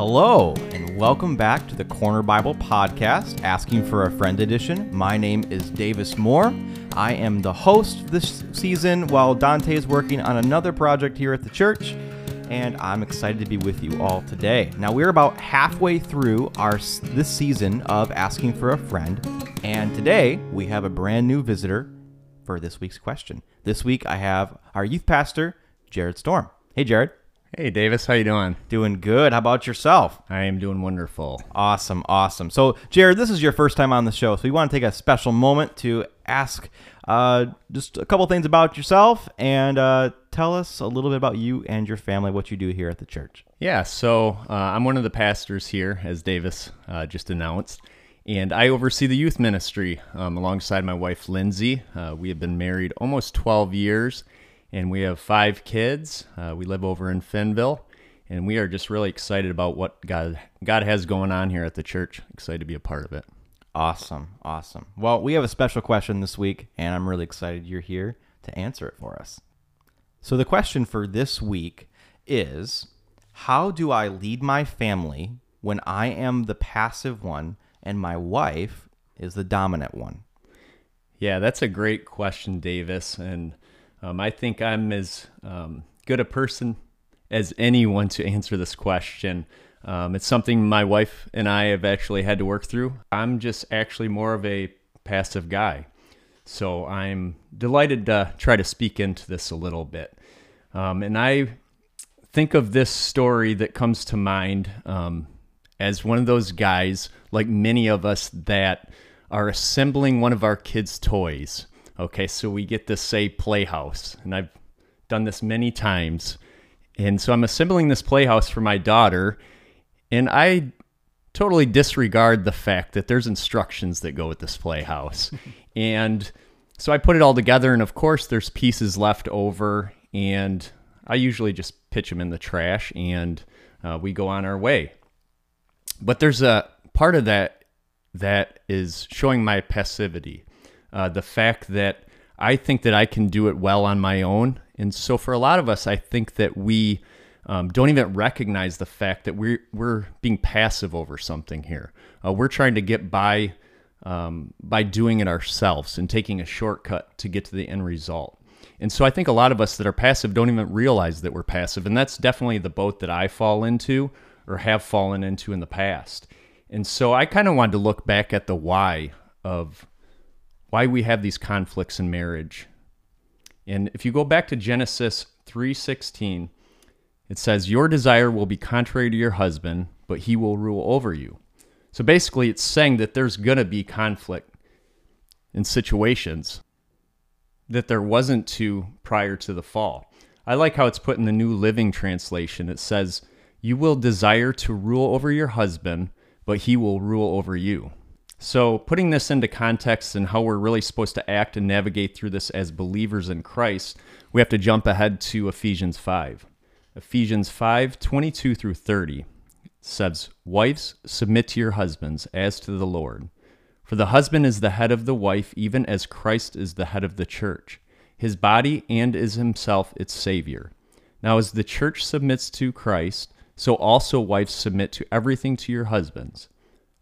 Hello, and welcome back to the Corner Bible Podcast, Asking for a Friend edition. My name is Davis Moore. I am the host this season while Dante is working on another project here at the church, and I'm excited to be with you all today. Now, we're about halfway through our this season of Asking for a Friend, and today we have a brand new visitor for this week's question. This week I have our youth pastor, Jared Storm. Hey, Jared. Hey, Davis, how you doing? Doing good. How about yourself? I am doing wonderful. Awesome, awesome. So, Jared, this is your first time on the show, so we want to take a special moment to ask uh, just a couple things about yourself and uh, tell us a little bit about you and your family, what you do here at the church. Yeah, so uh, I'm one of the pastors here, as Davis uh, just announced, and I oversee the youth ministry um, alongside my wife, Lindsay. Uh, we have been married almost 12 years and we have five kids. Uh, we live over in Finnville, and we are just really excited about what God God has going on here at the church. Excited to be a part of it. Awesome, awesome. Well, we have a special question this week, and I'm really excited you're here to answer it for us. So the question for this week is how do I lead my family when I am the passive one and my wife is the dominant one? Yeah, that's a great question, Davis. And um, I think I'm as um, good a person as anyone to answer this question. Um, it's something my wife and I have actually had to work through. I'm just actually more of a passive guy. So I'm delighted to try to speak into this a little bit. Um, and I think of this story that comes to mind um, as one of those guys, like many of us, that are assembling one of our kids' toys. Okay, so we get this say playhouse, and I've done this many times. And so I'm assembling this playhouse for my daughter, and I totally disregard the fact that there's instructions that go with this playhouse. and so I put it all together, and of course, there's pieces left over, and I usually just pitch them in the trash, and uh, we go on our way. But there's a part of that that is showing my passivity uh, the fact that I think that I can do it well on my own. And so for a lot of us, I think that we um, don't even recognize the fact that we're, we're being passive over something here. Uh, we're trying to get by um, by doing it ourselves and taking a shortcut to get to the end result. And so I think a lot of us that are passive don't even realize that we're passive. And that's definitely the boat that I fall into or have fallen into in the past. And so I kind of wanted to look back at the why of why we have these conflicts in marriage. And if you go back to Genesis 3:16, it says your desire will be contrary to your husband, but he will rule over you. So basically it's saying that there's going to be conflict in situations that there wasn't to prior to the fall. I like how it's put in the New Living Translation. It says, "You will desire to rule over your husband, but he will rule over you." So, putting this into context and how we're really supposed to act and navigate through this as believers in Christ, we have to jump ahead to Ephesians 5. Ephesians 5 22 through 30 says, Wives, submit to your husbands as to the Lord. For the husband is the head of the wife, even as Christ is the head of the church, his body, and is himself its Savior. Now, as the church submits to Christ, so also wives submit to everything to your husbands.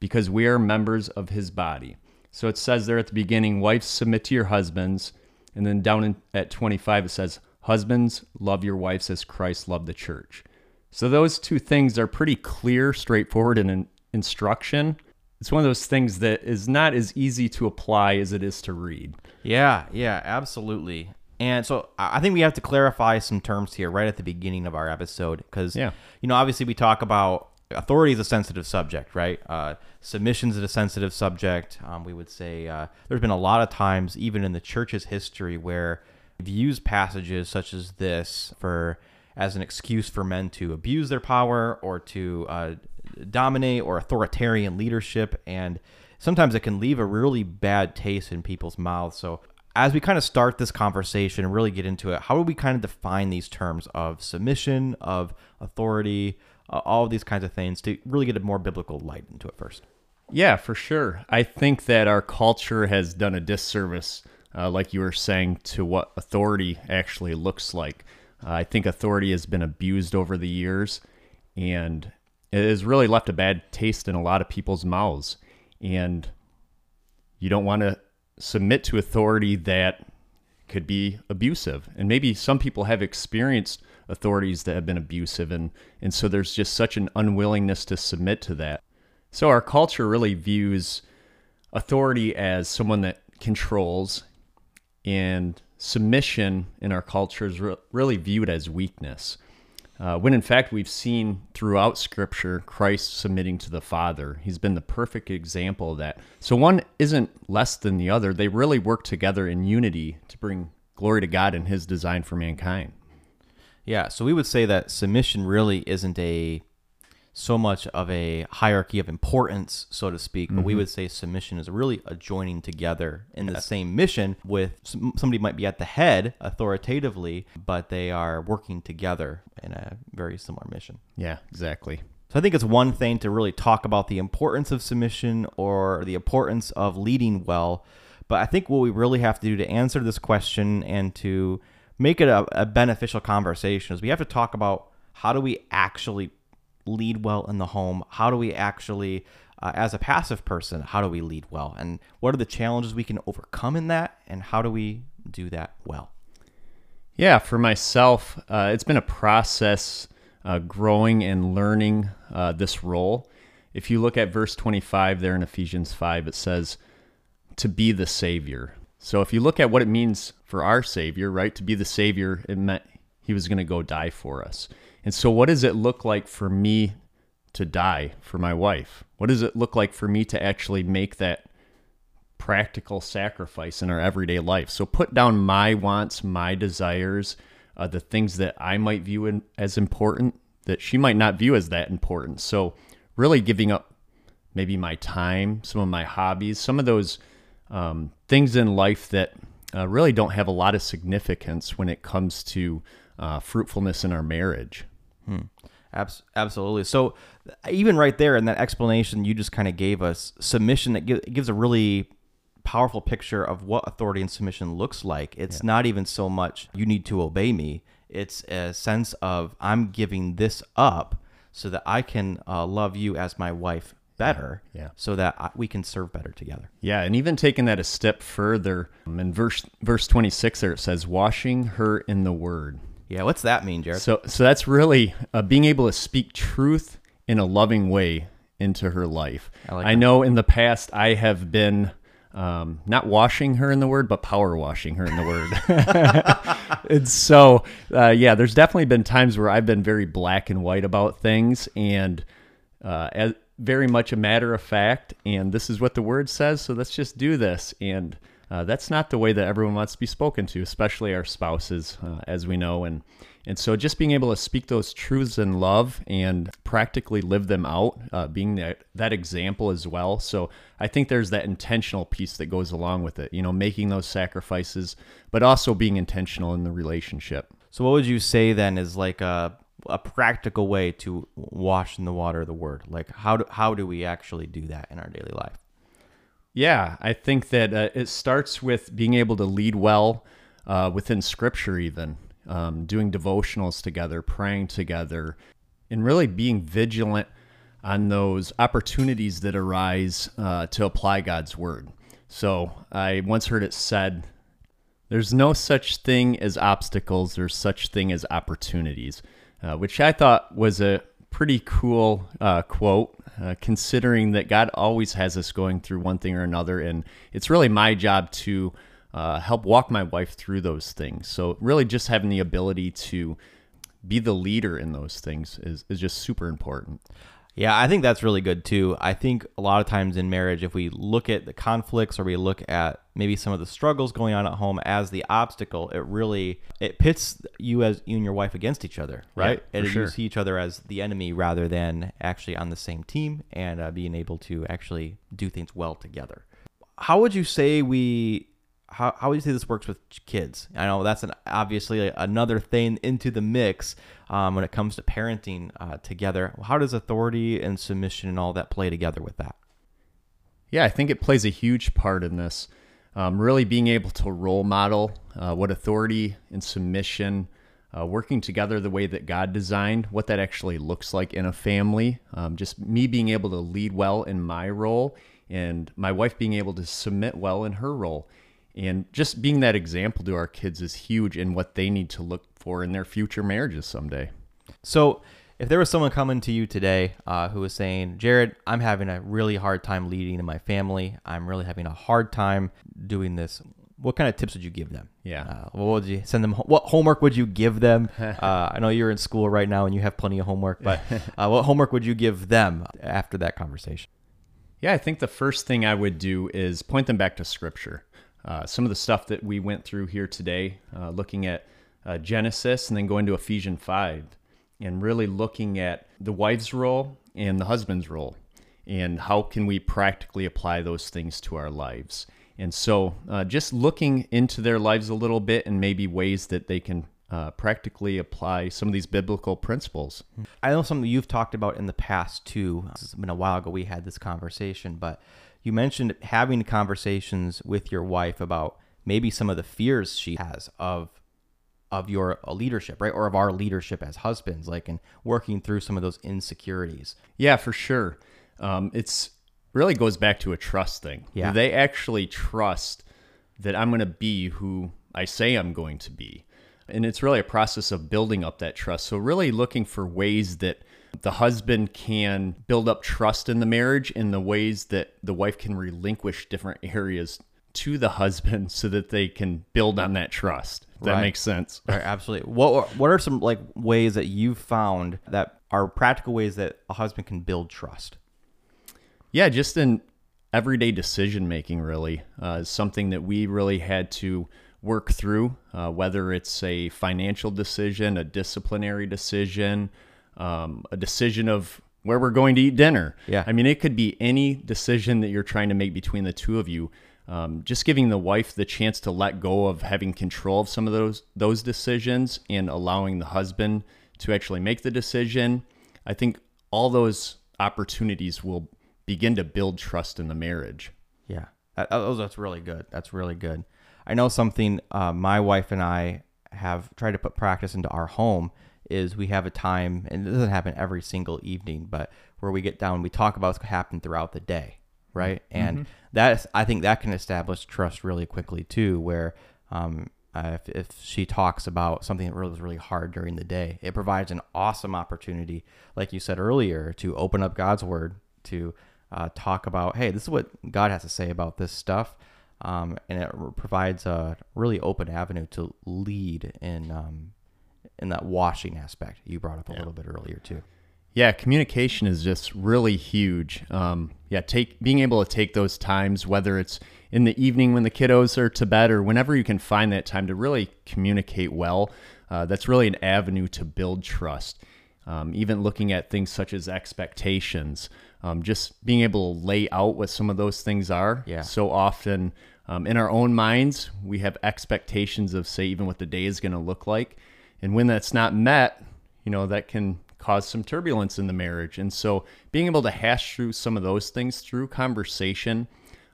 because we are members of his body. So it says there at the beginning, wives submit to your husbands. And then down in, at 25, it says, husbands love your wives as Christ loved the church. So those two things are pretty clear, straightforward in an instruction. It's one of those things that is not as easy to apply as it is to read. Yeah, yeah, absolutely. And so I think we have to clarify some terms here right at the beginning of our episode because, yeah. you know, obviously we talk about authority is a sensitive subject, right? Uh, submission is a sensitive subject. Um, we would say uh, there's been a lot of times, even in the church's history, where we've used passages such as this for as an excuse for men to abuse their power or to uh, dominate or authoritarian leadership. And sometimes it can leave a really bad taste in people's mouths. So, as we kind of start this conversation and really get into it, how do we kind of define these terms of submission, of authority, all these kinds of things to really get a more biblical light into it first? Yeah, for sure. I think that our culture has done a disservice, uh, like you were saying, to what authority actually looks like. Uh, I think authority has been abused over the years, and it has really left a bad taste in a lot of people's mouths. And you don't want to submit to authority that could be abusive. And maybe some people have experienced authorities that have been abusive, and, and so there's just such an unwillingness to submit to that. So our culture really views authority as someone that controls, and submission in our culture is re- really viewed as weakness. Uh, when in fact we've seen throughout Scripture Christ submitting to the Father. He's been the perfect example of that. So one isn't less than the other. They really work together in unity to bring glory to God and His design for mankind. Yeah, so we would say that submission really isn't a so much of a hierarchy of importance, so to speak. But we mm-hmm. would say submission is really a joining together in the same mission. With some, somebody might be at the head authoritatively, but they are working together in a very similar mission. Yeah, exactly. So I think it's one thing to really talk about the importance of submission or the importance of leading well. But I think what we really have to do to answer this question and to make it a, a beneficial conversation is we have to talk about how do we actually lead well in the home? How do we actually, uh, as a passive person, how do we lead well? And what are the challenges we can overcome in that? And how do we do that well? Yeah, for myself, uh, it's been a process uh, growing and learning uh, this role. If you look at verse 25 there in Ephesians 5, it says, to be the Savior. So if you look at what it means for our Savior, right, to be the Savior, it meant he was going to go die for us. And so, what does it look like for me to die for my wife? What does it look like for me to actually make that practical sacrifice in our everyday life? So, put down my wants, my desires, uh, the things that I might view in, as important that she might not view as that important. So, really giving up maybe my time, some of my hobbies, some of those um, things in life that uh, really don't have a lot of significance when it comes to uh, fruitfulness in our marriage. Hmm. Abs- absolutely. So, even right there in that explanation you just kind of gave us, submission that gi- gives a really powerful picture of what authority and submission looks like. It's not even so much you need to obey me. It's a sense of I'm giving this up so that I can uh, love you as my wife better. Yeah. So that we can serve better together. Yeah, and even taking that a step further, um, in verse verse 26 there it says washing her in the word. Yeah. What's that mean, Jared? So so that's really uh, being able to speak truth in a loving way into her life. I like I know in the past I have been um, not washing her in the word, but power washing her in the word. and so, uh, yeah, there's definitely been times where I've been very black and white about things, and uh, as, very much a matter of fact. And this is what the word says, so let's just do this. And uh, that's not the way that everyone wants to be spoken to, especially our spouses, uh, as we know. And and so, just being able to speak those truths in love and practically live them out, uh, being that that example as well. So, I think there's that intentional piece that goes along with it. You know, making those sacrifices, but also being intentional in the relationship. So, what would you say then is like a a practical way to wash in the water of the word? Like, how do how do we actually do that in our daily life? Yeah, I think that uh, it starts with being able to lead well uh, within Scripture, even um, doing devotionals together, praying together, and really being vigilant on those opportunities that arise uh, to apply God's Word. So I once heard it said, "There's no such thing as obstacles. There's such thing as opportunities," uh, which I thought was a pretty cool uh, quote, uh, considering that God always has us going through one thing or another, and it's really my job to uh, help walk my wife through those things. So, really, just having the ability to be the leader in those things is, is just super important. Yeah, I think that's really good too. I think a lot of times in marriage, if we look at the conflicts or we look at maybe some of the struggles going on at home as the obstacle, it really it pits you as you and your wife against each other, right? Yeah, and sure. you see each other as the enemy rather than actually on the same team and uh, being able to actually do things well together. How would you say we how, how would you say this works with kids? I know that's an obviously another thing into the mix um, when it comes to parenting uh, together. How does authority and submission and all that play together with that? Yeah, I think it plays a huge part in this. Um, really being able to role model uh, what authority and submission, uh, working together the way that God designed, what that actually looks like in a family. Um, just me being able to lead well in my role, and my wife being able to submit well in her role. And just being that example to our kids is huge in what they need to look for in their future marriages someday. So, if there was someone coming to you today uh, who was saying, Jared, I'm having a really hard time leading in my family, I'm really having a hard time doing this, what kind of tips would you give them? Yeah. Uh, what would you send them? What homework would you give them? Uh, I know you're in school right now and you have plenty of homework, but uh, what homework would you give them after that conversation? Yeah, I think the first thing I would do is point them back to Scripture. Uh, some of the stuff that we went through here today, uh, looking at uh, Genesis and then going to Ephesians 5, and really looking at the wife's role and the husband's role, and how can we practically apply those things to our lives. And so, uh, just looking into their lives a little bit and maybe ways that they can uh, practically apply some of these biblical principles. I know something you've talked about in the past too. It's been a while ago we had this conversation, but you mentioned having conversations with your wife about maybe some of the fears she has of of your leadership, right? Or of our leadership as husbands, like and working through some of those insecurities. Yeah, for sure. Um, it's really goes back to a trust thing. Yeah. They actually trust that I'm going to be who I say I'm going to be. And it's really a process of building up that trust. So, really looking for ways that the husband can build up trust in the marriage in the ways that the wife can relinquish different areas to the husband so that they can build on that trust. That makes sense. Right, absolutely. What what are some like ways that you've found that are practical ways that a husband can build trust? Yeah, just in everyday decision making, really, uh, is something that we really had to work through, uh, whether it's a financial decision, a disciplinary decision, um, a decision of where we're going to eat dinner. Yeah. I mean, it could be any decision that you're trying to make between the two of you. Um, just giving the wife the chance to let go of having control of some of those those decisions and allowing the husband to actually make the decision. I think all those opportunities will begin to build trust in the marriage. Yeah, that, that- that's really good. That's really good. I know something uh, my wife and I have tried to put practice into our home is we have a time, and it doesn't happen every single evening, but where we get down, we talk about what's happened throughout the day, right? And that's I think that can establish trust really quickly too, where um, uh, if, if she talks about something that really was really hard during the day, it provides an awesome opportunity, like you said earlier, to open up God's word to uh, talk about, hey, this is what God has to say about this stuff. Um, and it r- provides a really open avenue to lead in um, in that washing aspect you brought up a little bit earlier too. Yeah, communication is just really huge. Um, yeah, take being able to take those times, whether it's in the evening when the kiddos are to bed or whenever you can find that time to really communicate well. Uh, that's really an avenue to build trust. Um, even looking at things such as expectations, um, just being able to lay out what some of those things are. Yeah. So often um, in our own minds, we have expectations of, say, even what the day is going to look like. And when that's not met, you know, that can cause some turbulence in the marriage. And so being able to hash through some of those things through conversation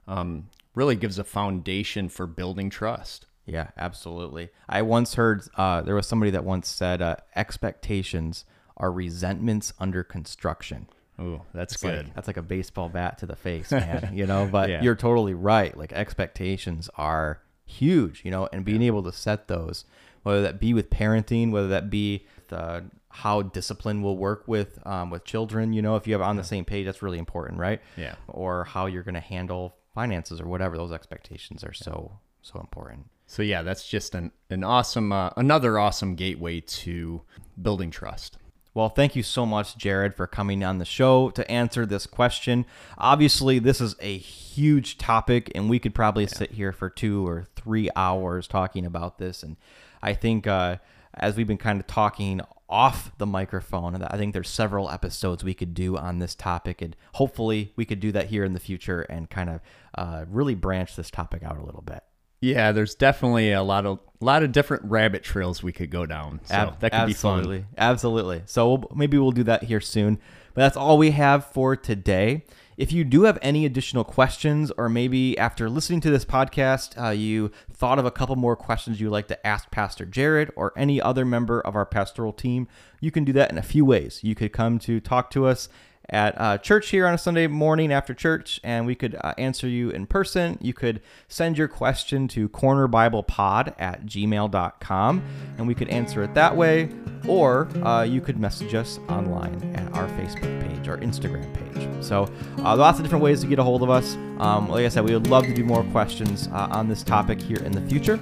um, really gives a foundation for building trust. Yeah, absolutely. I once heard uh, there was somebody that once said uh, expectations are resentments under construction. Oh, that's It's good. Like, that's like a baseball bat to the face, man. you know, but Yeah. you're totally right. Like expectations are huge, you know, and being able to set those, whether that be with parenting, whether that be uh, how discipline will work with um, with children. You know, if you have on the same page, that's really important, right? Yeah. Or how you're going to handle finances or whatever. Those expectations are so so important. So yeah, that's just an, an awesome, uh, another awesome gateway to building trust. Well, thank you so much, Jared, for coming on the show to answer this question. Obviously, this is a huge topic, and we could probably sit here for two or three hours talking about this. And I think uh, as we've been kind of talking off the microphone, I think there's several episodes we could do on this topic, and hopefully we could do that here in the future and kind of uh, really branch this topic out a little bit. Yeah, there's definitely a lot of a lot of different rabbit trails we could go down. So Ab- that could absolutely, be fun. Absolutely. So we'll, maybe we'll do that here soon. But that's all we have for today. If you do have any additional questions, or maybe after listening to this podcast, uh, you thought of a couple more questions you'd like to ask Pastor Jared or any other member of our pastoral team, you can do that in a few ways. You could come to talk to us at uh, church here on a Sunday morning after church, and we could uh, answer you in person. You could send your question to cornerbiblepod at gmail.com, and we could answer it that way, or uh, you could message us online at our Facebook page our Instagram page. So, uh, lots of different ways to get a hold of us. Um, like I said, we would love to do more questions uh, on this topic here in the future.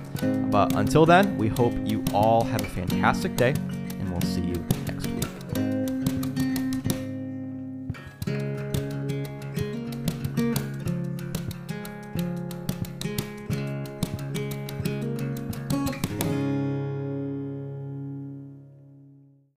But until then, we hope you all have a fantastic day, and we'll see you